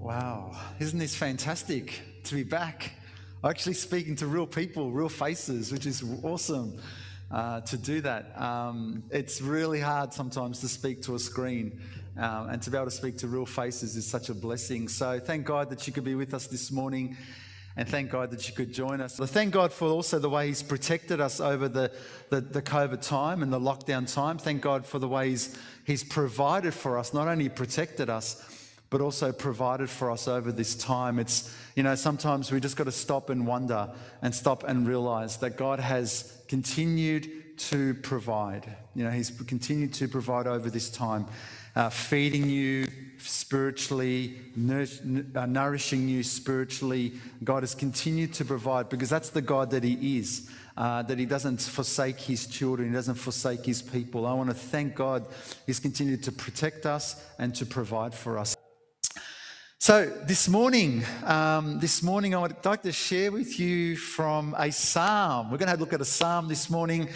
Wow, isn't this fantastic to be back? Actually, speaking to real people, real faces, which is awesome uh, to do that. Um, it's really hard sometimes to speak to a screen, um, and to be able to speak to real faces is such a blessing. So, thank God that you could be with us this morning. And thank God that you could join us. But thank God for also the way He's protected us over the, the, the, COVID time and the lockdown time. Thank God for the way He's, he's provided for us, not only protected us, but also provided for us over this time. It's, you know, sometimes we just got to stop and wonder and stop and realize that God has continued to provide. You know, He's continued to provide over this time, uh, feeding you spiritually, uh, nourishing you spiritually. God has continued to provide because that's the God that He is. Uh, that he doesn't forsake his children, he doesn't forsake his people. I want to thank God, he's continued to protect us and to provide for us. So this morning, um, this morning I would like to share with you from a psalm. We're going to have a look at a psalm this morning.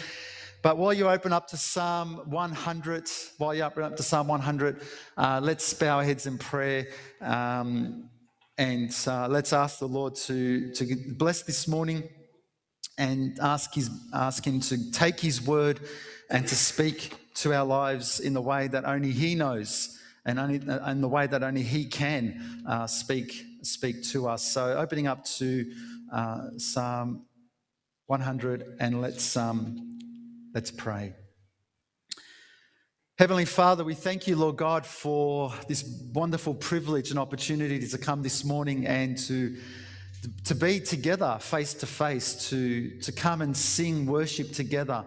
But while you open up to Psalm 100, while you open up to Psalm 100, uh, let's bow our heads in prayer um, and uh, let's ask the Lord to, to bless this morning and ask, his, ask Him to take His word and to speak to our lives in the way that only He knows and only the way that only He can uh, speak speak to us. So, opening up to uh, Psalm 100, and let's um, let's pray. Heavenly Father, we thank you, Lord God, for this wonderful privilege and opportunity to come this morning and to to be together face to face, to to come and sing worship together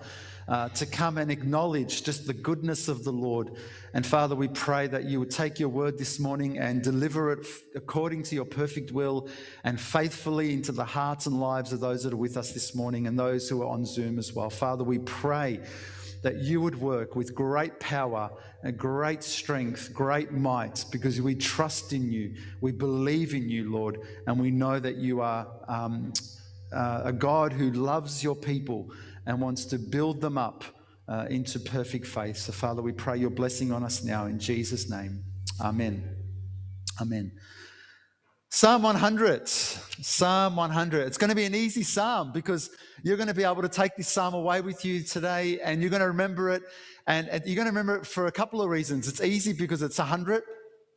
uh, to come and acknowledge just the goodness of the Lord. And Father, we pray that you would take your word this morning and deliver it according to your perfect will and faithfully into the hearts and lives of those that are with us this morning and those who are on Zoom as well. Father, we pray that you would work with great power and great strength, great might, because we trust in you. We believe in you, Lord, and we know that you are um, uh, a God who loves your people and wants to build them up uh, into perfect faith. So, Father, we pray your blessing on us now in Jesus' name. Amen. Amen. Psalm 100. Psalm 100. It's going to be an easy psalm because you're going to be able to take this psalm away with you today and you're going to remember it. And you're going to remember it for a couple of reasons. It's easy because it's 100.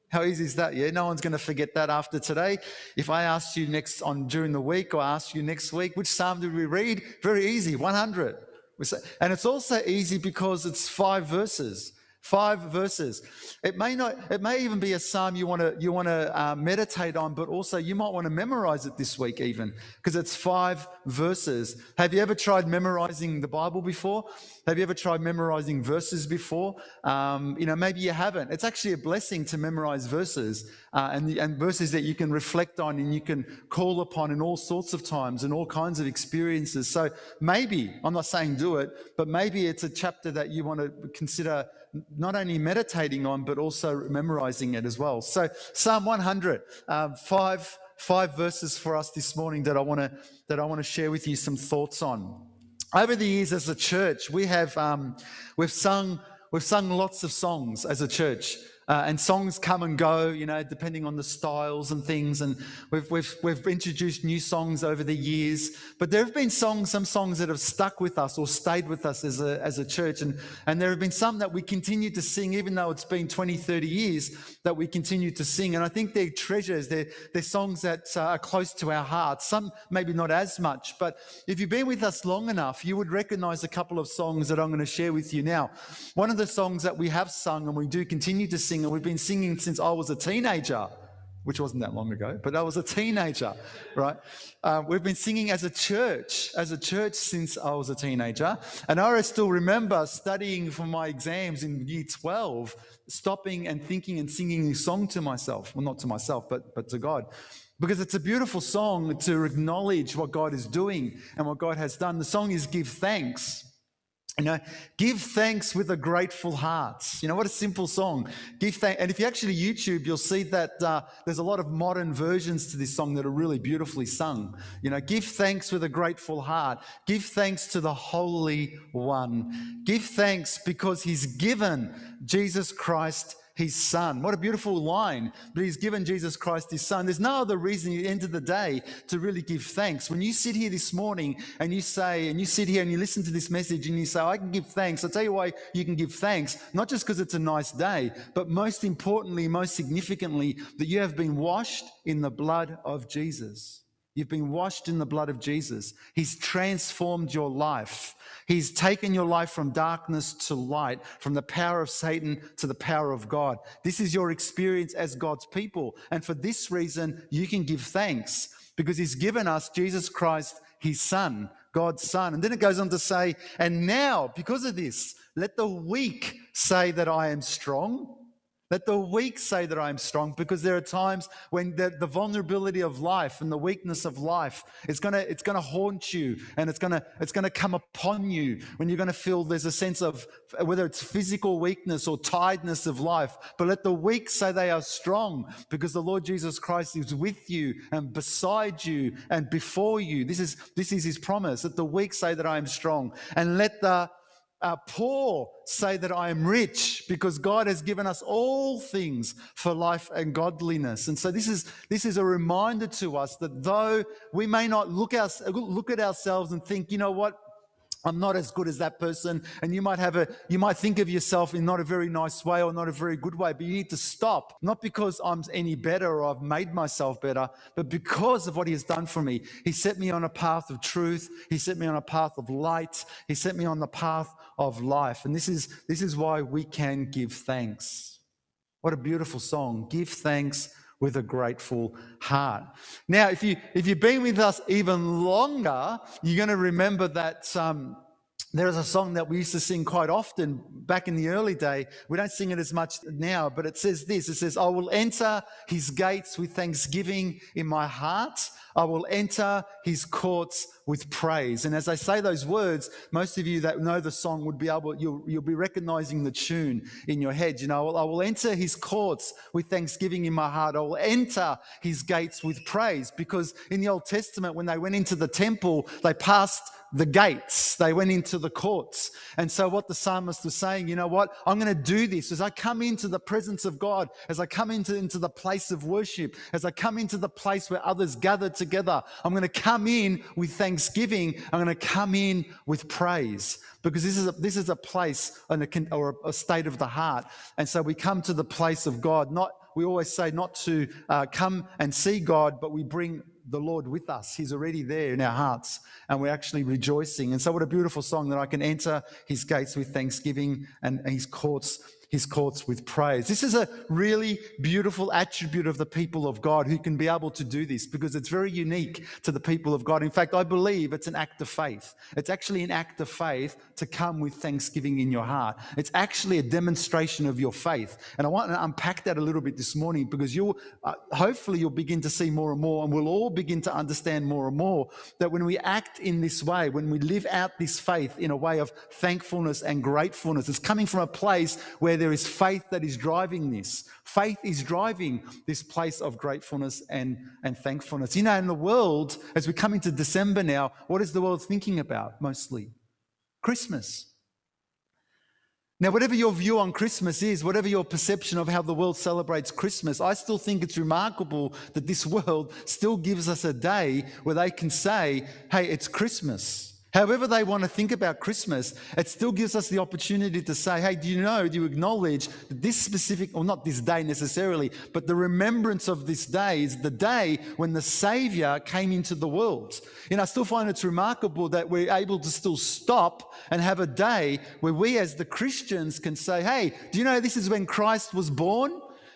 How easy is that? Yeah, no one's going to forget that after today. If I asked you next on during the week or asked you next week, which psalm did we read? Very easy, 100. And it's also easy because it's five verses. Five verses. It may not. It may even be a psalm you want to you want to uh, meditate on, but also you might want to memorize it this week, even because it's five verses. Have you ever tried memorizing the Bible before? Have you ever tried memorizing verses before? Um, you know, maybe you haven't. It's actually a blessing to memorize verses uh, and, and verses that you can reflect on and you can call upon in all sorts of times and all kinds of experiences. So maybe, I'm not saying do it, but maybe it's a chapter that you want to consider not only meditating on, but also memorizing it as well. So Psalm 100, uh, five, five verses for us this morning that I want to that I want to share with you some thoughts on. Over the years as a church, we have um, we've sung we've sung lots of songs as a church. Uh, and songs come and go, you know, depending on the styles and things. And we've, we've, we've introduced new songs over the years. But there have been songs, some songs that have stuck with us or stayed with us as a, as a church. And, and there have been some that we continue to sing, even though it's been 20, 30 years that we continue to sing. And I think they're treasures. They're, they're songs that uh, are close to our hearts. Some maybe not as much. But if you've been with us long enough, you would recognize a couple of songs that I'm going to share with you now. One of the songs that we have sung and we do continue to sing and we've been singing since I was a teenager, which wasn't that long ago, but I was a teenager, right? Uh, we've been singing as a church, as a church since I was a teenager. And I still remember studying for my exams in year 12, stopping and thinking and singing a song to myself. Well, not to myself, but, but to God because it's a beautiful song to acknowledge what God is doing and what God has done. The song is Give Thanks. You know, give thanks with a grateful heart. You know, what a simple song. Give thanks. And if you actually YouTube, you'll see that uh, there's a lot of modern versions to this song that are really beautifully sung. You know, give thanks with a grateful heart. Give thanks to the Holy One. Give thanks because He's given Jesus Christ his son. What a beautiful line. But he's given Jesus Christ his son. There's no other reason at the end of the day to really give thanks. When you sit here this morning and you say, and you sit here and you listen to this message and you say, I can give thanks. I'll tell you why you can give thanks. Not just because it's a nice day, but most importantly, most significantly, that you have been washed in the blood of Jesus. You've been washed in the blood of Jesus. He's transformed your life. He's taken your life from darkness to light, from the power of Satan to the power of God. This is your experience as God's people. And for this reason, you can give thanks because He's given us Jesus Christ, His Son, God's Son. And then it goes on to say, and now, because of this, let the weak say that I am strong let the weak say that I am strong because there are times when the, the vulnerability of life and the weakness of life is gonna it's gonna haunt you and it's gonna it's gonna come upon you when you're gonna feel there's a sense of whether it's physical weakness or tiredness of life. But let the weak say they are strong because the Lord Jesus Christ is with you and beside you and before you. This is this is his promise. Let the weak say that I am strong. And let the uh, poor say that I am rich because God has given us all things for life and godliness. And so this is, this is a reminder to us that though we may not look, our, look at ourselves and think, you know what, I'm not as good as that person. And you might have a, you might think of yourself in not a very nice way or not a very good way, but you need to stop. Not because I'm any better or I've made myself better, but because of what he has done for me. He set me on a path of truth. He set me on a path of light. He set me on the path of life. And this is, this is why we can give thanks. What a beautiful song. Give thanks with a grateful heart. Now, if you if you've been with us even longer, you're going to remember that um, there is a song that we used to sing quite often back in the early day. We don't sing it as much now, but it says this it says, I will enter his gates with thanksgiving in my heart. I will enter his courts with praise. And as I say those words, most of you that know the song would be able, you'll, you'll be recognizing the tune in your head. You know, I will enter his courts with thanksgiving in my heart. I will enter his gates with praise because in the Old Testament, when they went into the temple, they passed the gates. They went into the courts. And so what the psalmist was saying, you know what? I'm going to do this as I come into the presence of God, as I come into, into the place of worship, as I come into the place where others gather together. I'm going to come in with thanksgiving. I'm going to come in with praise because this is a, this is a place and a, or a state of the heart. And so we come to the place of God, not, we always say not to uh, come and see God, but we bring the Lord with us. He's already there in our hearts, and we're actually rejoicing. And so, what a beautiful song that I can enter his gates with thanksgiving and his courts his courts with praise. This is a really beautiful attribute of the people of God who can be able to do this because it's very unique to the people of God. In fact, I believe it's an act of faith. It's actually an act of faith to come with thanksgiving in your heart. It's actually a demonstration of your faith. And I want to unpack that a little bit this morning because you'll uh, hopefully you'll begin to see more and more and we'll all begin to understand more and more that when we act in this way, when we live out this faith in a way of thankfulness and gratefulness, it's coming from a place where there is faith that is driving this. Faith is driving this place of gratefulness and, and thankfulness. You know, in the world, as we come into December now, what is the world thinking about mostly? Christmas. Now, whatever your view on Christmas is, whatever your perception of how the world celebrates Christmas, I still think it's remarkable that this world still gives us a day where they can say, hey, it's Christmas. However, they want to think about Christmas, it still gives us the opportunity to say, hey, do you know, do you acknowledge that this specific, or not this day necessarily, but the remembrance of this day is the day when the Savior came into the world? And I still find it's remarkable that we're able to still stop and have a day where we as the Christians can say, hey, do you know this is when Christ was born?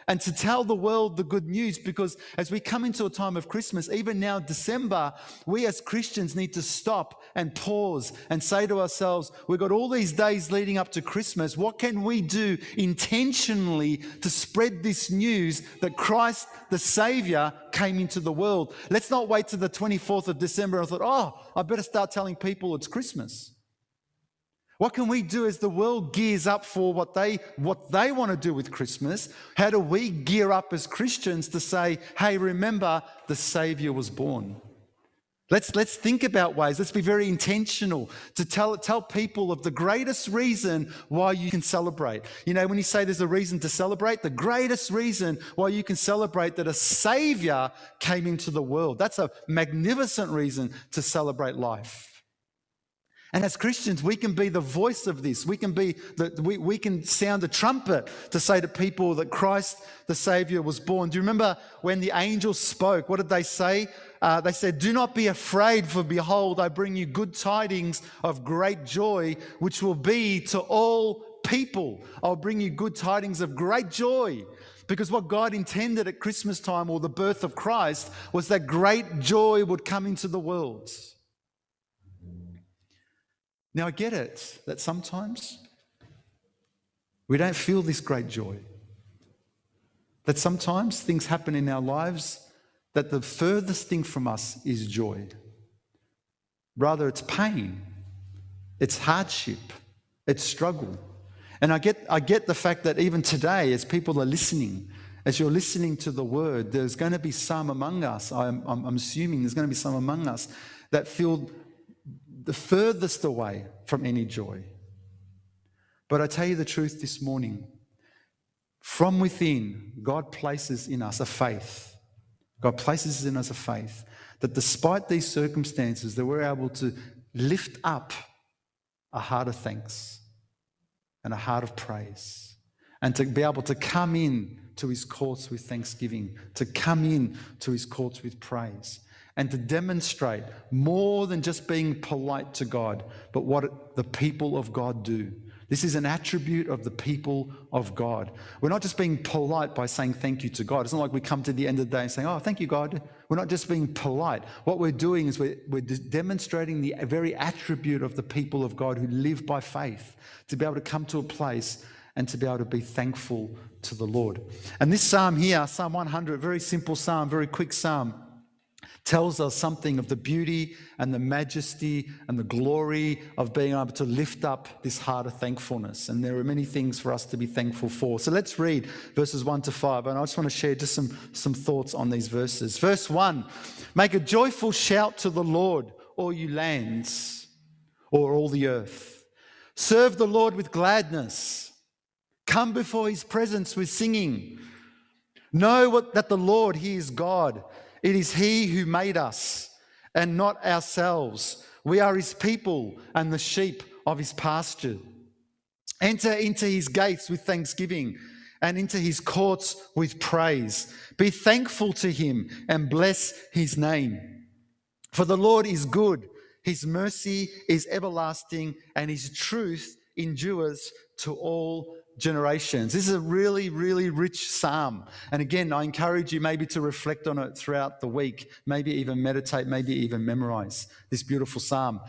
and to tell the world the good news because as we come into a time of Christmas, even now, December, we as Christians need to stop and pause and say to ourselves, we've got all these days leading up to Christmas. What can we do intentionally to spread this news that Christ, the Savior, came into the world? Let's not wait to the 24th of December and thought, oh, I better start telling people it's Christmas. What can we do as the world gears up for what they, what they want to do with Christmas? How do we gear up as Christians to say, hey, remember the Savior was born? Let's, let's think about ways. Let's be very intentional to tell, tell people of the greatest reason why you can celebrate. You know, when you say there's a reason to celebrate, the greatest reason why you can celebrate that a Savior came into the world. That's a magnificent reason to celebrate life. And as Christians, we can be the voice of this. We can be the, we, we can sound a trumpet to say to people that Christ the Savior was born. Do you remember when the angels spoke? What did they say? Uh, they said, Do not be afraid, for behold, I bring you good tidings of great joy, which will be to all people. I'll bring you good tidings of great joy. Because what God intended at Christmas time or the birth of Christ was that great joy would come into the world. Now, I get it that sometimes we don't feel this great joy. That sometimes things happen in our lives that the furthest thing from us is joy. Rather, it's pain, it's hardship, it's struggle. And I get, I get the fact that even today, as people are listening, as you're listening to the word, there's going to be some among us, I'm, I'm, assuming there's going to be some among us that feel the furthest away from any joy. But I tell you the truth this morning from within, God places in us a faith. God places in us a faith that despite these circumstances, that we're able to lift up a heart of thanks and a heart of praise and to be able to come in to his courts with thanksgiving, to come in to his courts with praise and to demonstrate more than just being polite to God, but what the people of God do. This is an attribute of the people of God. We're not just being polite by saying thank you to God. It's not like we come to the end of the day and saying, Oh, thank you, God. We're not just being polite. What we're doing is we're, we're demonstrating the very attribute of the people of God who live by faith to be able to come to a place and to be able to be thankful to the Lord. And this psalm here, Psalm 100, very simple psalm, very quick psalm tells us something of the beauty and the majesty and the glory of being able to lift up this heart of thankfulness. And there are many things for us to be thankful for. So let's read verses 1 to 5. And I just want to share just some, some thoughts on these verses. Verse 1 Make a joyful shout to the Lord, all you lands, or all the earth. Serve the Lord with gladness. Come before his presence with singing. Know what, that the Lord, he is God. It is He who made us and not ourselves. We are His people and the sheep of His pasture. Enter into His gates with thanksgiving and into His courts with praise. Be thankful to Him and bless His name. For the Lord is good, His mercy is everlasting, and His truth endures to all generations. This is a really, really rich psalm. And again, I encourage you maybe to reflect on it throughout the week, maybe even meditate, maybe even memorize this beautiful psalm.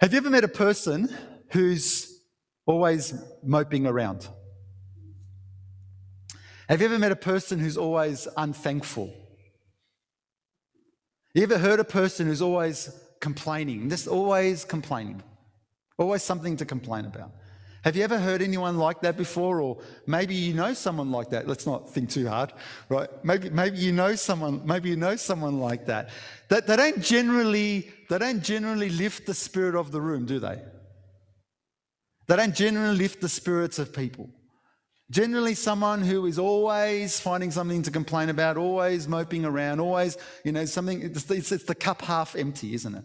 Have you ever met a person who's always moping around? Have you ever met a person who's always unthankful? You ever heard a person who's always complaining, just always complaining, always something to complain about? Have you ever heard anyone like that before? Or maybe you know someone like that. Let's not think too hard, right? Maybe, maybe you know someone, maybe you know someone like that. That they don't generally, they don't generally lift the spirit of the room, do they? They don't generally lift the spirits of people. Generally, someone who is always finding something to complain about, always moping around, always, you know, something, it's, it's the cup half empty, isn't it?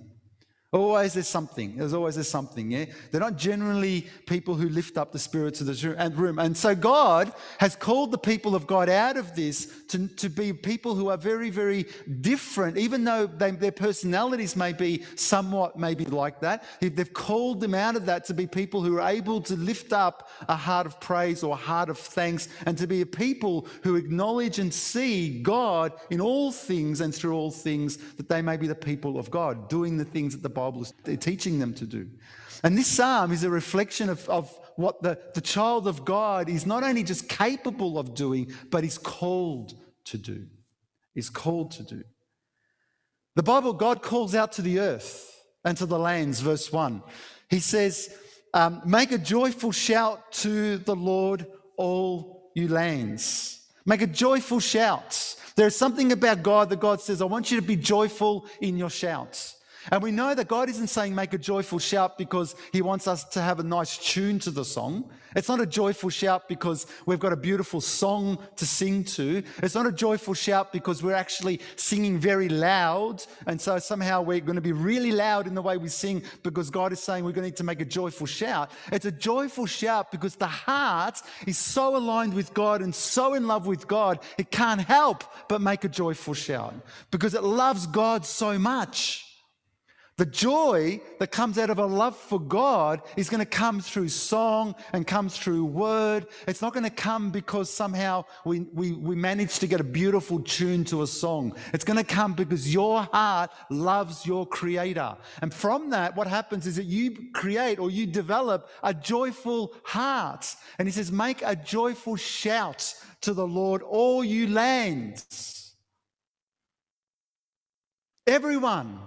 Always there's something. There's always there's something. Yeah, they're not generally people who lift up the spirits of the room. And so God has called the people of God out of this to, to be people who are very, very different, even though they, their personalities may be somewhat maybe like that. They've called them out of that to be people who are able to lift up a heart of praise or a heart of thanks, and to be a people who acknowledge and see God in all things and through all things, that they may be the people of God, doing the things that the Bible is teaching them to do. And this psalm is a reflection of, of what the, the child of God is not only just capable of doing, but is called to do. Is called to do. The Bible, God calls out to the earth and to the lands, verse 1. He says, um, Make a joyful shout to the Lord, all you lands. Make a joyful shout. There's something about God that God says, I want you to be joyful in your shouts. And we know that God isn't saying make a joyful shout because He wants us to have a nice tune to the song. It's not a joyful shout because we've got a beautiful song to sing to. It's not a joyful shout because we're actually singing very loud. And so somehow we're going to be really loud in the way we sing because God is saying we're going to need to make a joyful shout. It's a joyful shout because the heart is so aligned with God and so in love with God, it can't help but make a joyful shout because it loves God so much. The joy that comes out of a love for God is going to come through song and comes through word. It's not going to come because somehow we, we, we managed to get a beautiful tune to a song. It's going to come because your heart loves your creator. And from that, what happens is that you create or you develop a joyful heart. And he says, make a joyful shout to the Lord, all you lands. Everyone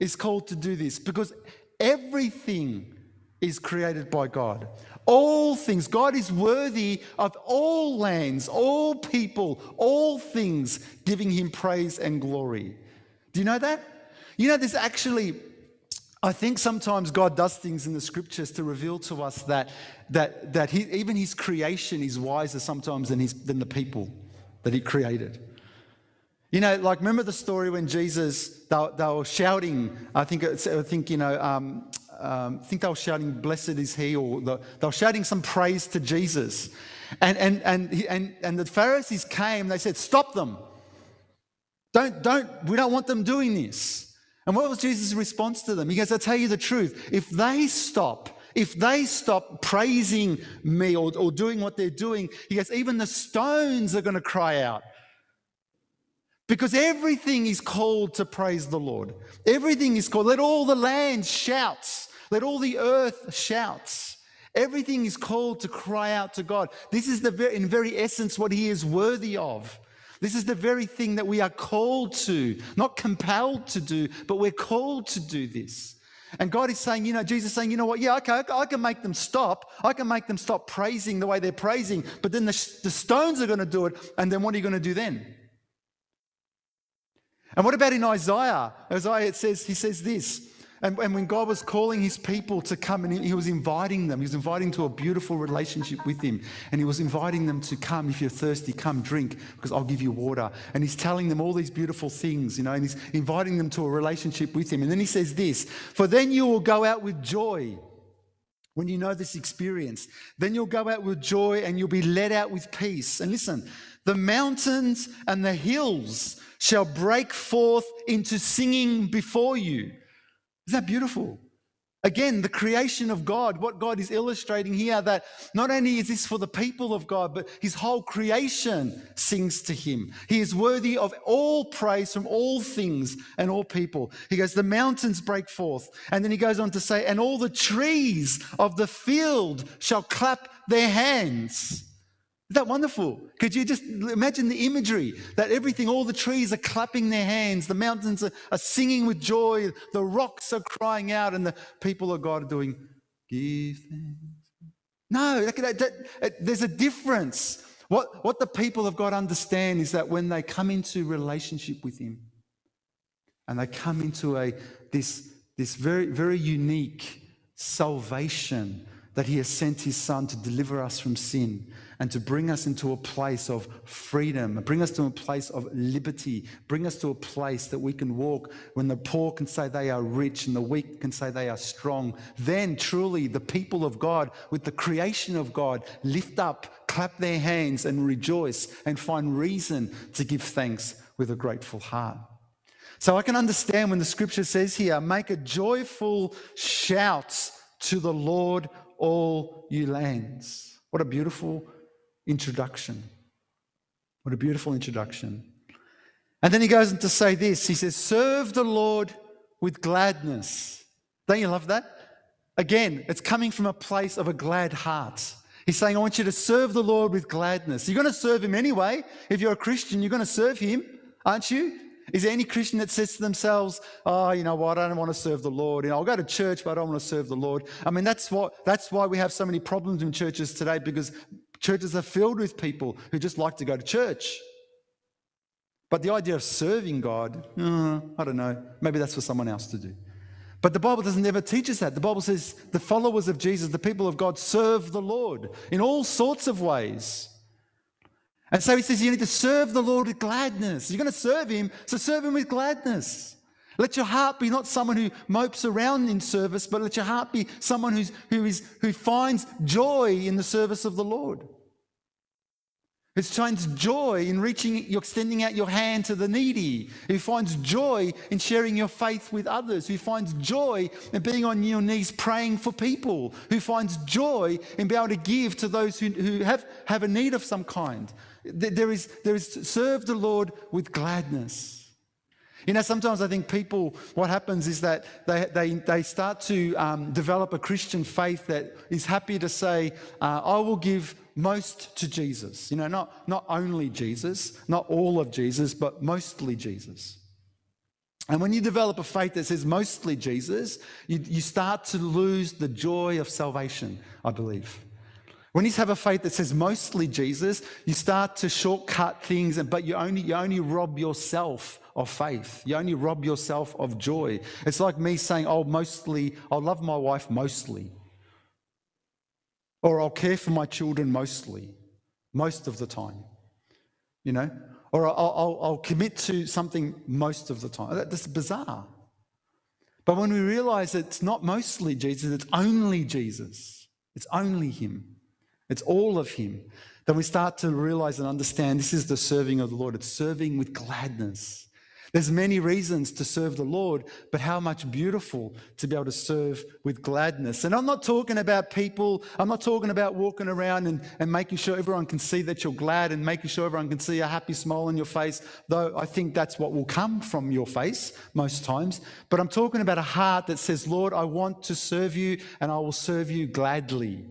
is called to do this because everything is created by God. All things, God is worthy of all lands, all people, all things, giving him praise and glory. Do you know that? You know, there's actually, I think sometimes God does things in the scriptures to reveal to us that, that, that he, even his creation is wiser sometimes than, his, than the people that he created. You know, like remember the story when Jesus, they, they were shouting, I think, I think you know, um, um, I think they were shouting, blessed is he, or the, they were shouting some praise to Jesus. And, and, and, and, and the Pharisees came, they said, stop them. Don't, don't, we don't want them doing this. And what was Jesus' response to them? He goes, I tell you the truth. If they stop, if they stop praising me or, or doing what they're doing, he goes, even the stones are going to cry out. Because everything is called to praise the Lord. Everything is called. Let all the land shouts. Let all the earth shouts. Everything is called to cry out to God. This is the very, in very essence what He is worthy of. This is the very thing that we are called to, not compelled to do, but we're called to do this. And God is saying, you know, Jesus saying, you know what? Yeah, okay, I can make them stop. I can make them stop praising the way they're praising, but then the, the stones are going to do it. And then what are you going to do then? And what about in Isaiah? Isaiah, it says, he says this. And, and when God was calling his people to come and he, was inviting them, he was inviting to a beautiful relationship with him. And he was inviting them to come, if you're thirsty, come drink because I'll give you water. And he's telling them all these beautiful things, you know, and he's inviting them to a relationship with him. And then he says this For then you will go out with joy when you know this experience. Then you'll go out with joy and you'll be led out with peace. And listen, the mountains and the hills shall break forth into singing before you. Isn't that beautiful? Again, the creation of God, what God is illustrating here, that not only is this for the people of God, but his whole creation sings to him. He is worthy of all praise from all things and all people. He goes, The mountains break forth. And then he goes on to say, And all the trees of the field shall clap their hands. Is that wonderful? Could you just imagine the imagery that everything, all the trees are clapping their hands, the mountains are, are singing with joy, the rocks are crying out, and the people of God are doing, Give thanks. No, that, that, that, there's a difference. What, what the people of God understand is that when they come into relationship with Him and they come into a, this, this very, very unique salvation that He has sent His Son to deliver us from sin and to bring us into a place of freedom, bring us to a place of liberty, bring us to a place that we can walk when the poor can say they are rich and the weak can say they are strong. Then truly the people of God, with the creation of God, lift up, clap their hands, and rejoice and find reason to give thanks with a grateful heart. So I can understand when the scripture says here, make a joyful shout to the Lord, all you lands. What a beautiful introduction. What a beautiful introduction. And then he goes on to say this He says, Serve the Lord with gladness. Don't you love that? Again, it's coming from a place of a glad heart. He's saying, I want you to serve the Lord with gladness. You're going to serve him anyway. If you're a Christian, you're going to serve him, aren't you? Is there any Christian that says to themselves, "Oh, you know what? I don't want to serve the Lord. You know, I'll go to church, but I don't want to serve the Lord." I mean, that's what that's why we have so many problems in churches today because Churches are filled with people who just like to go to church. But the idea of serving God, uh, I don't know, maybe that's for someone else to do. But the Bible doesn't ever teach us that. The Bible says the followers of Jesus, the people of God, serve the Lord in all sorts of ways. And so he says you need to serve the Lord with gladness. You're going to serve him, so serve him with gladness. Let your heart be not someone who mopes around in service, but let your heart be someone who's, who, is, who finds joy in the service of the Lord. Who finds joy in reaching, you're extending out your hand to the needy. Who finds joy in sharing your faith with others. Who finds joy in being on your knees praying for people. Who finds joy in being able to give to those who, who have, have a need of some kind. There is, there is serve the Lord with gladness. You know, sometimes I think people, what happens is that they, they, they start to um, develop a Christian faith that is happy to say, uh, I will give most to Jesus. You know, not, not only Jesus, not all of Jesus, but mostly Jesus. And when you develop a faith that says mostly Jesus, you, you start to lose the joy of salvation, I believe. When you have a faith that says mostly Jesus, you start to shortcut things, but you only, you only rob yourself of faith. You only rob yourself of joy. It's like me saying, oh, mostly, I'll love my wife mostly. Or I'll care for my children mostly, most of the time. You know? Or I'll, I'll, I'll commit to something most of the time. That's bizarre. But when we realize it's not mostly Jesus, it's only Jesus, it's only Him, it's all of Him, then we start to realize and understand this is the serving of the Lord. It's serving with gladness. There's many reasons to serve the Lord, but how much beautiful to be able to serve with gladness. And I'm not talking about people, I'm not talking about walking around and, and making sure everyone can see that you're glad and making sure everyone can see a happy smile on your face, though I think that's what will come from your face most times. But I'm talking about a heart that says, Lord, I want to serve you and I will serve you gladly.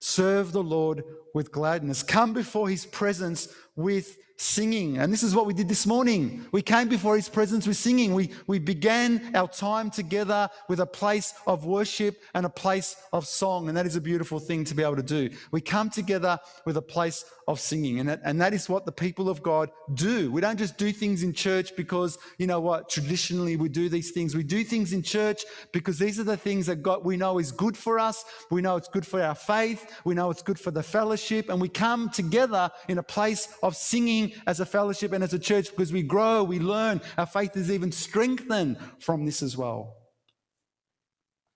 Serve the Lord with gladness. Come before his presence with singing. And this is what we did this morning. We came before his presence with singing. We, we began our time together with a place of worship and a place of song. And that is a beautiful thing to be able to do. We come together with a place of singing. And that, and that is what the people of God do. We don't just do things in church because, you know what, traditionally we do these things. We do things in church because these are the things that God, we know is good for us. We know it's good for our faith. We know it's good for the fellowship. And we come together in a place of singing as a fellowship and as a church because we grow, we learn. Our faith is even strengthened from this as well.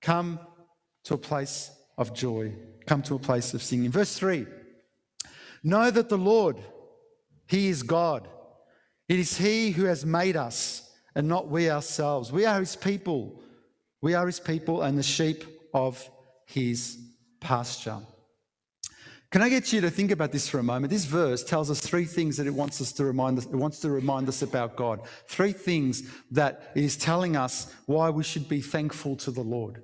Come to a place of joy. Come to a place of singing. Verse 3 Know that the Lord, He is God. It is He who has made us and not we ourselves. We are His people. We are His people and the sheep of His pasture. Can I get you to think about this for a moment? This verse tells us three things that it wants us to remind us, it wants to remind us about God. Three things that it is telling us why we should be thankful to the Lord.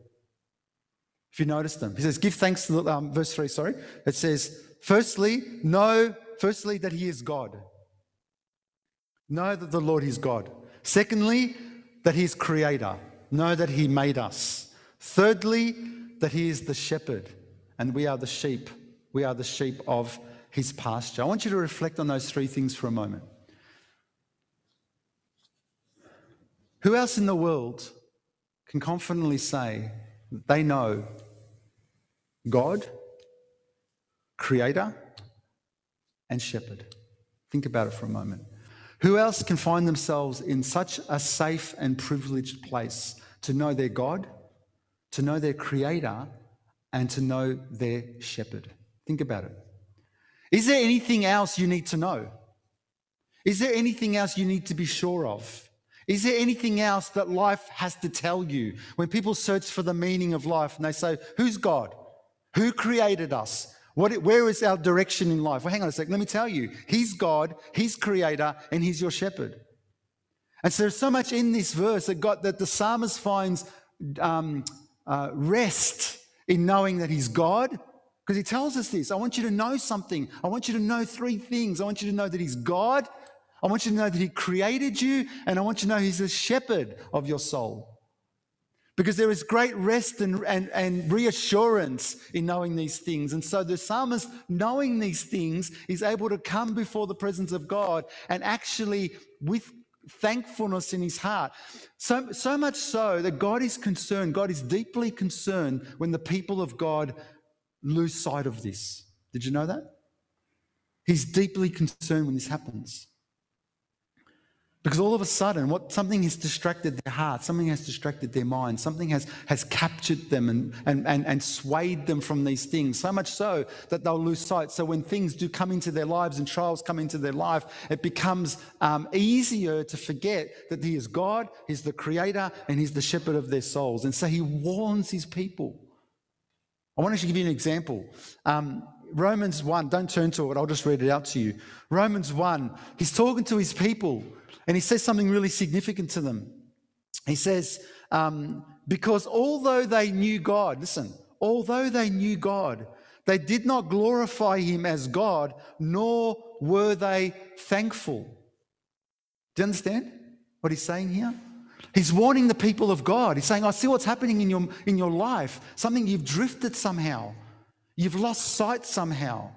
If you notice them, he says, give thanks to the, um, verse three, sorry. It says, firstly, know, firstly, that he is God. Know that the Lord is God. Secondly, that he is creator. Know that he made us. Thirdly, that he is the shepherd and we are the sheep we are the sheep of his pasture. I want you to reflect on those three things for a moment. Who else in the world can confidently say they know God, Creator, and Shepherd? Think about it for a moment. Who else can find themselves in such a safe and privileged place to know their God, to know their Creator, and to know their Shepherd? Think about it. Is there anything else you need to know? Is there anything else you need to be sure of? Is there anything else that life has to tell you? When people search for the meaning of life and they say, Who's God? Who created us? What, where is our direction in life? Well, hang on a sec. Let me tell you. He's God, He's creator, and He's your shepherd. And so there's so much in this verse that, God, that the psalmist finds um, uh, rest in knowing that He's God, because he tells us this. I want you to know something. I want you to know three things. I want you to know that he's God. I want you to know that he created you. And I want you to know he's the shepherd of your soul. because there is great rest and, and, and reassurance in knowing these things. And so the psalmist, knowing these things, is able to come before the presence of God and actually, with thankfulness in his heart. So, so much so that God is concerned, God is deeply concerned when the people of God lose sight of this. Did you know that? He's deeply concerned when this happens. Because all of a sudden, what something has distracted their heart, something has distracted their mind, something has, has captured them and, and, and, and swayed them from these things, so much so that they'll lose sight. So when things do come into their lives and trials come into their life, it becomes um, easier to forget that He is God, He's the Creator, and He's the shepherd of their souls. And so He warns His people. I want to give you an example. Um, Romans 1, don't turn to it, I'll just read it out to you. Romans 1, he's talking to his people and he says something really significant to them. He says, um, Because although they knew God, listen, although they knew God, they did not glorify him as God, nor were they thankful. Do you understand what he's saying here? He's warning the people of God. He's saying, I see what's happening in your, in your life. Something you've drifted somehow. You've lost sight somehow.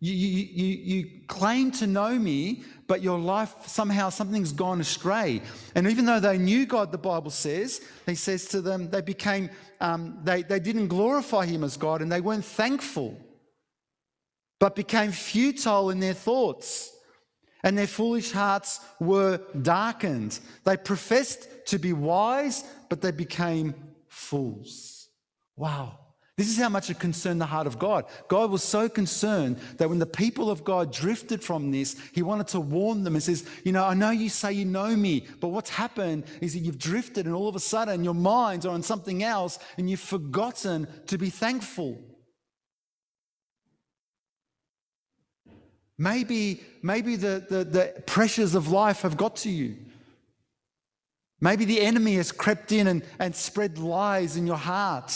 You, you, you, you claim to know me, but your life somehow something's gone astray. And even though they knew God, the Bible says, he says to them, they became, um, they, they didn't glorify him as God and they weren't thankful, but became futile in their thoughts. And their foolish hearts were darkened. They professed to be wise, but they became fools. Wow. This is how much it concerned the heart of God. God was so concerned that when the people of God drifted from this, He wanted to warn them and says, You know, I know you say you know me, but what's happened is that you've drifted and all of a sudden your minds are on something else and you've forgotten to be thankful. Maybe, maybe the, the, the pressures of life have got to you. Maybe the enemy has crept in and, and spread lies in your heart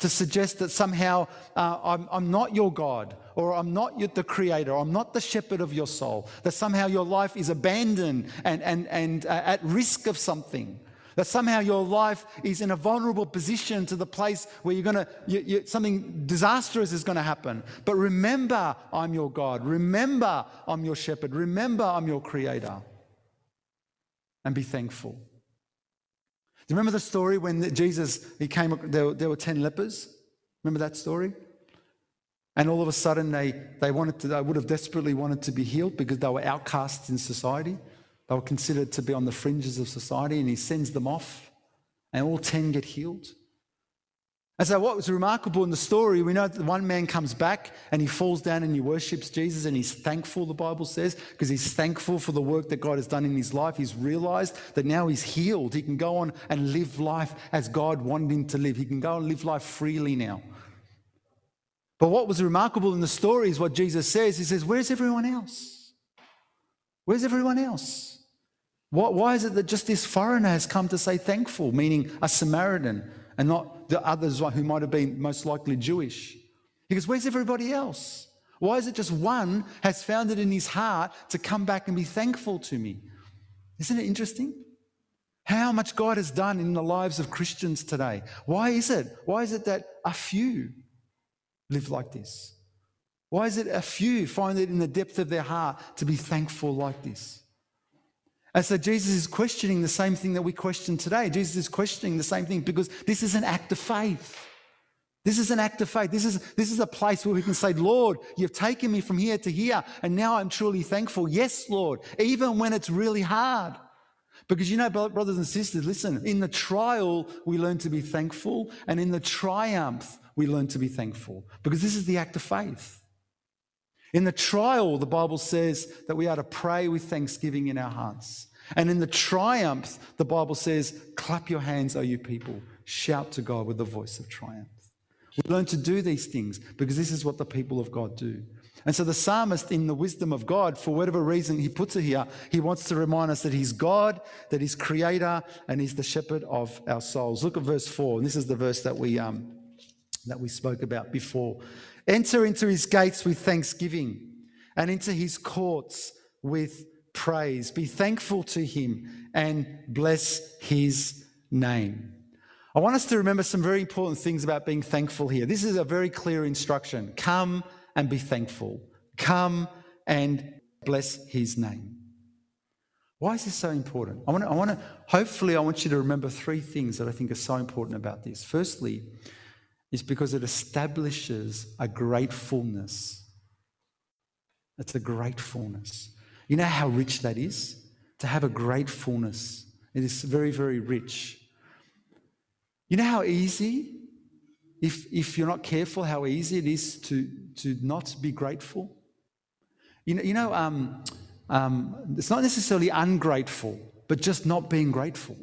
to suggest that somehow uh, I'm, I'm, not your God, or I'm not the creator, I'm not the shepherd of your soul, that somehow your life is abandoned and, and, and uh, at risk of something. That somehow your life is in a vulnerable position to the place where you're to, you, you, something disastrous is going to happen. But remember, I'm your God. Remember, I'm your shepherd. Remember, I'm your creator. And be thankful. Do you remember the story when Jesus, he came, there, there were 10 lepers? Remember that story? And all of a sudden they, they wanted to, they would have desperately wanted to be healed because they were outcasts in society. They were considered to be on the fringes of society and he sends them off and all 10 get healed. And so, what was remarkable in the story, we know that one man comes back and he falls down and he worships Jesus and he's thankful, the Bible says, because he's thankful for the work that God has done in his life. He's realized that now he's healed. He can go on and live life as God wanted him to live. He can go and live life freely now. But what was remarkable in the story is what Jesus says. He says, Where's everyone else? Where's everyone else? Why is it that just this foreigner has come to say thankful, meaning a Samaritan? and not the others who might have been most likely Jewish. He goes, Where's everybody else? Why is it just one has found it in his heart to come back and be thankful to me? Isn't it interesting? How much God has done in the lives of Christians today. Why is it? Why is it that a few live like this? Why is it a few find it in the depth of their heart to be thankful like this? And so Jesus is questioning the same thing that we question today. Jesus is questioning the same thing because this is an act of faith. This is an act of faith. This is, this is a place where we can say, Lord, you've taken me from here to here, and now I'm truly thankful. Yes, Lord, even when it's really hard. Because you know, brothers and sisters, listen, in the trial, we learn to be thankful, and in the triumph, we learn to be thankful. Because this is the act of faith. In the trial, the Bible says that we are to pray with thanksgiving in our hearts. And in the triumph, the Bible says, clap your hands, O you people. Shout to God with the voice of triumph. We learn to do these things because this is what the people of God do. And so the psalmist, in the wisdom of God, for whatever reason he puts it here, he wants to remind us that he's God, that he's creator, and he's the shepherd of our souls. Look at verse 4, and this is the verse that we, um, that we spoke about before. Enter into his gates with thanksgiving and into his courts with praise. Be thankful to him and bless his name. I want us to remember some very important things about being thankful here. This is a very clear instruction come and be thankful, come and bless his name. Why is this so important? I want, to, I want to, hopefully, I want you to remember three things that I think are so important about this. Firstly, is because it establishes a gratefulness. It's a gratefulness. You know how rich that is? To have a gratefulness. It is very, very rich. You know how easy, if, if you're not careful, how easy it is to, to not be grateful? You know, you know um, um, it's not necessarily ungrateful, but just not being grateful.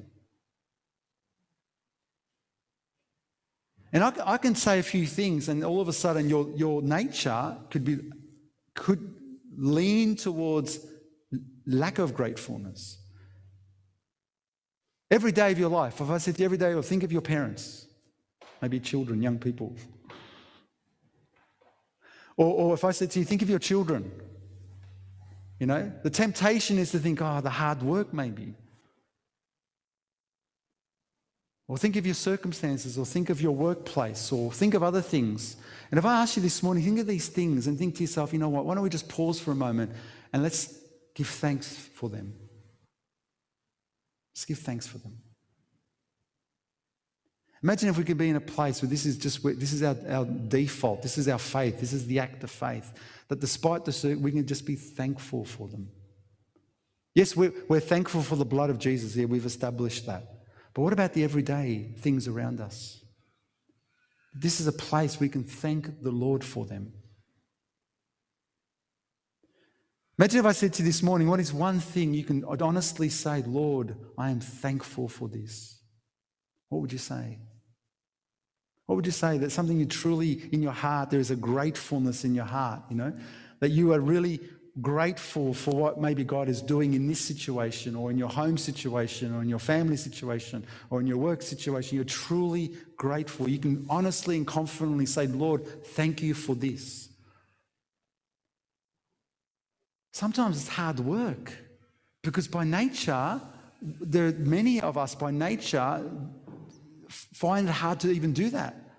And I, I, can say a few things, and all of a sudden your, your nature could, be, could lean towards lack of gratefulness. Every day of your life, if I said to you every day, or think of your parents, maybe children, young people. Or, or if I said to you, think of your children. You know, the temptation is to think, oh, the hard work maybe. Or think of your circumstances, or think of your workplace, or think of other things. And if I ask you this morning, think of these things and think to yourself, you know what, why don't we just pause for a moment and let's give thanks for them? Let's give thanks for them. Imagine if we could be in a place where this is just where this is our, our default, this is our faith, this is the act of faith, that despite the we can just be thankful for them. Yes, we're, we're thankful for the blood of Jesus here, we've established that. But what about the everyday things around us? This is a place we can thank the Lord for them. Imagine if I said to you this morning, what is one thing you can honestly say, Lord, I am thankful for this? What would you say? What would you say? That something you truly, in your heart, there is a gratefulness in your heart, you know? That you are really grateful for what maybe God is doing in this situation or in your home situation or in your family situation or in your work situation. You're truly grateful. You can honestly and confidently say, Lord, thank you for this. Sometimes it's hard work because by nature, there are many of us by nature find it hard to even do that.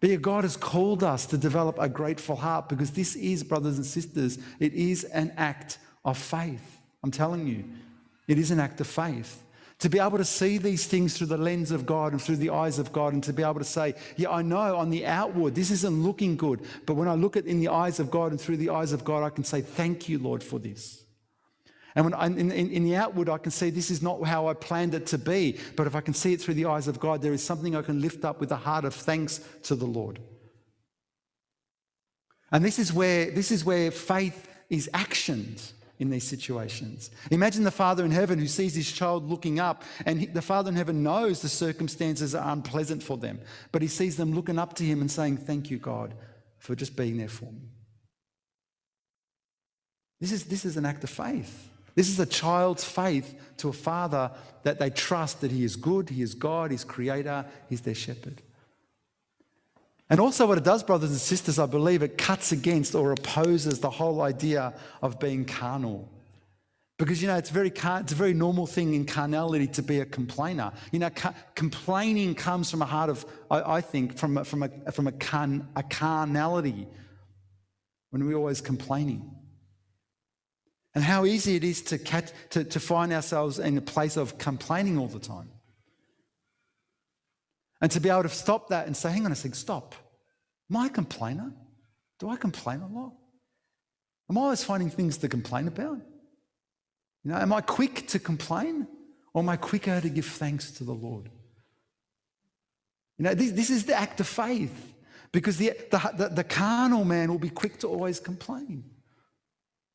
But God has called us to develop a grateful heart because this is, brothers and sisters, it is an act of faith. I'm telling you, it is an act of faith. To be able to see these things through the lens of God and through the eyes of God, and to be able to say, Yeah, I know on the outward this isn't looking good, but when I look at in the eyes of God and through the eyes of God, I can say, Thank you, Lord, for this. And when I, in, in, in, the outward, I can see this is not how I planned it to be. But if I can see it through the eyes of God, there is something I can lift up with a heart of thanks to the Lord. And this is where, this is where faith is actioned in these situations. Imagine the Father in heaven who sees his child looking up, and he, the Father in heaven knows the circumstances are unpleasant for them, but he sees them looking up to him and saying, Thank you, God, for just being there for me. This is, this is an act of faith. This is a child's faith to a father that they trust that he is good, he is God, he's creator, he's their shepherd. And also, what it does, brothers and sisters, I believe it cuts against or opposes the whole idea of being carnal. Because, you know, it's, very, it's a very normal thing in carnality to be a complainer. You know, ca- complaining comes from a heart of, I, I think, from a, from, a, from a, car- a carnality when we're always complaining. And how easy it is to, catch, to, to find ourselves in a place of complaining all the time. And to be able to stop that and say, hang on a second, stop. Am I a complainer? Do I complain a lot? Am I always finding things to complain about? You know, am I quick to complain or am I quicker to give thanks to the Lord? You know, this, this is the act of faith because the, the, the, the carnal man will be quick to always complain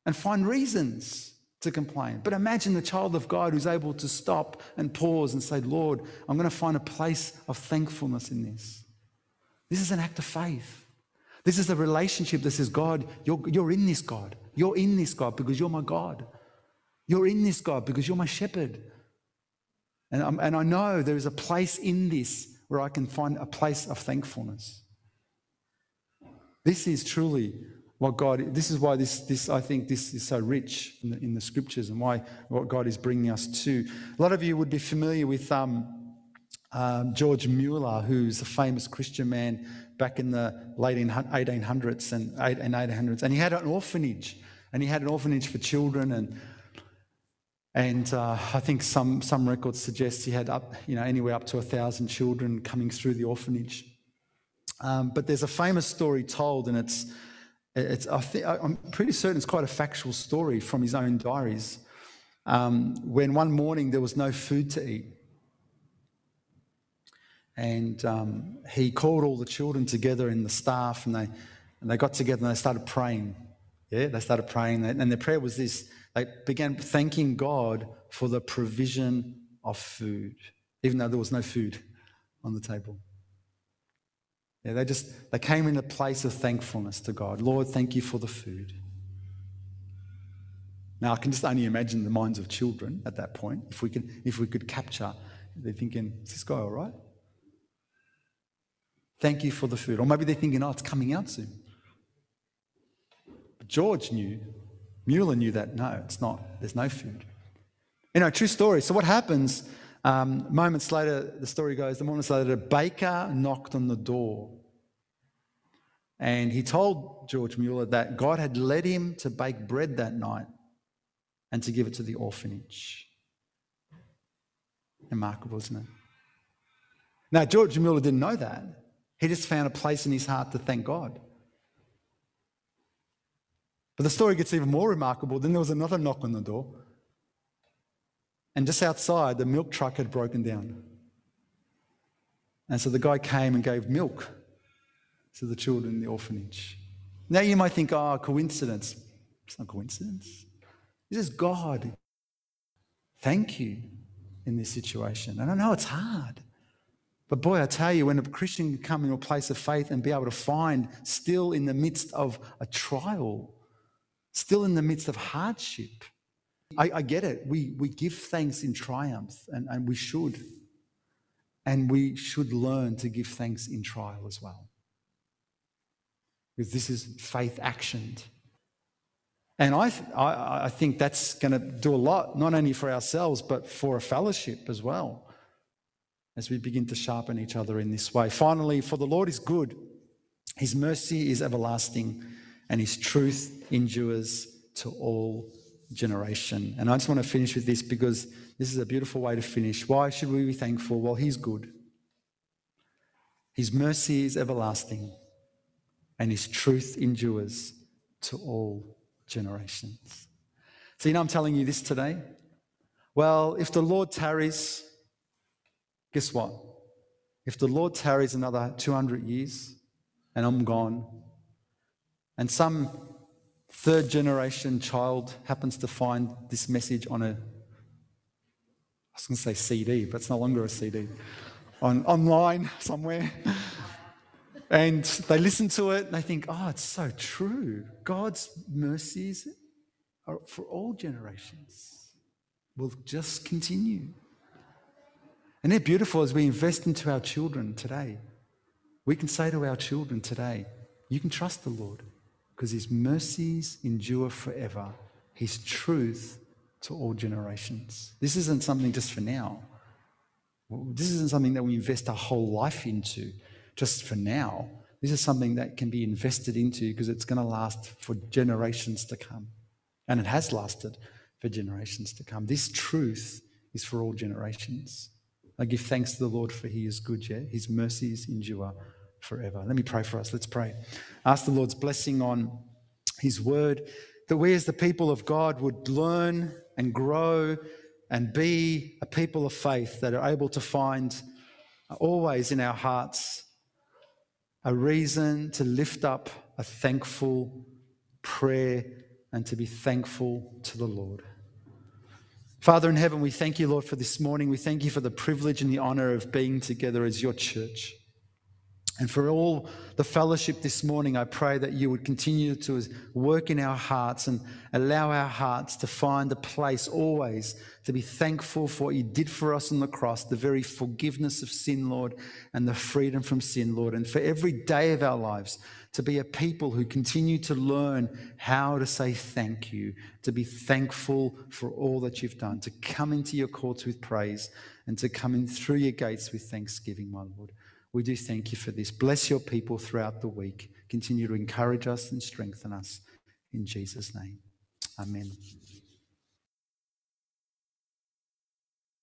and find reasons to complain. But imagine the child of God who's able to stop and pause and say, Lord, I'm going to find a place of thankfulness in this. This is an act of faith. This is a relationship that says, God, you're, you're in this, God. You're in this, God, because you're my God. You're in this, God, because you're my shepherd. And, I'm, and I know there is a place in this where I can find a place of thankfulness. This is truly what God, this is why this, this I think this is so rich in the, in the scriptures and why what God is bringing us to. A lot of you would be familiar with um, um, George Mueller, who's a famous Christian man back in the late 1800s and 1800s, and he had an orphanage, and he had an orphanage for children, and and uh, I think some some records suggest he had up you know anywhere up to a thousand children coming through the orphanage. Um, but there's a famous story told, and it's it's I think I'm pretty certain it's quite a factual story from his own diaries. Um, when one morning there was no food to eat, and um, he called all the children together and the staff, and they, and they got together and they started praying. Yeah, they started praying. And their prayer was this they began thanking God for the provision of food, even though there was no food on the table. Yeah, they just they came in a place of thankfulness to God. Lord, thank you for the food. Now I can just only imagine the minds of children at that point. If we could, if we could capture, they're thinking, "Is this guy all right?" Thank you for the food. Or maybe they're thinking, oh, it's coming out soon. But George knew, Mueller knew that no, it's not. There's no food. You know, true story. So what happens? Um, moments later, the story goes, the moments later, a baker knocked on the door. And he told George Mueller that God had led him to bake bread that night and to give it to the orphanage. Remarkable, isn't it? Now, George Mueller didn't know that. He just found a place in his heart to thank God. But the story gets even more remarkable. Then there was another knock on the door. And just outside, the milk truck had broken down. And so the guy came and gave milk to the children in the orphanage. Now you might think, oh, coincidence. It's not coincidence. This is God. Thank you in this situation. And I know it's hard. But boy, I tell you, when a Christian can come into a place of faith and be able to find, still in the midst of a trial, still in the midst of hardship, I, I get it. We, we give thanks in triumph, and, and we should. And we should learn to give thanks in trial as well. Because this is faith actioned. And I, th- I, I think that's going to do a lot, not only for ourselves, but for a fellowship as well as we begin to sharpen each other in this way. Finally, for the Lord is good, his mercy is everlasting, and his truth endures to all generation. And I just want to finish with this because this is a beautiful way to finish. Why should we be thankful? Well, he's good. His mercy is everlasting, and his truth endures to all generations. So, you know, I'm telling you this today. Well, if the Lord tarries, Guess what? If the Lord tarries another 200 years and I'm gone, and some third generation child happens to find this message on a, I was going to say CD, but it's no longer a CD, on, online somewhere. and they listen to it and they think, oh, it's so true. God's mercies are for all generations, will just continue. And they're beautiful as we invest into our children today. We can say to our children today, you can trust the Lord because his mercies endure forever, his truth to all generations. This isn't something just for now. This isn't something that we invest our whole life into just for now. This is something that can be invested into because it's going to last for generations to come. And it has lasted for generations to come. This truth is for all generations. I give thanks to the Lord for he is good, yeah? His mercies endure forever. Let me pray for us. Let's pray. Ask the Lord's blessing on his word, that we as the people of God would learn and grow and be a people of faith that are able to find always in our hearts a reason to lift up a thankful prayer and to be thankful to the Lord. Father in heaven, we thank you, Lord, for this morning. We thank you for the privilege and the honor of being together as your church. And for all the fellowship this morning, I pray that you would continue to work in our hearts and allow our hearts to find a place always to be thankful for what you did for us on the cross, the very forgiveness of sin, Lord, and the freedom from sin, Lord. And for every day of our lives, to be a people who continue to learn how to say thank you, to be thankful for all that you've done, to come into your courts with praise, and to come in through your gates with thanksgiving, my Lord. We do thank you for this. Bless your people throughout the week. Continue to encourage us and strengthen us. In Jesus' name. Amen.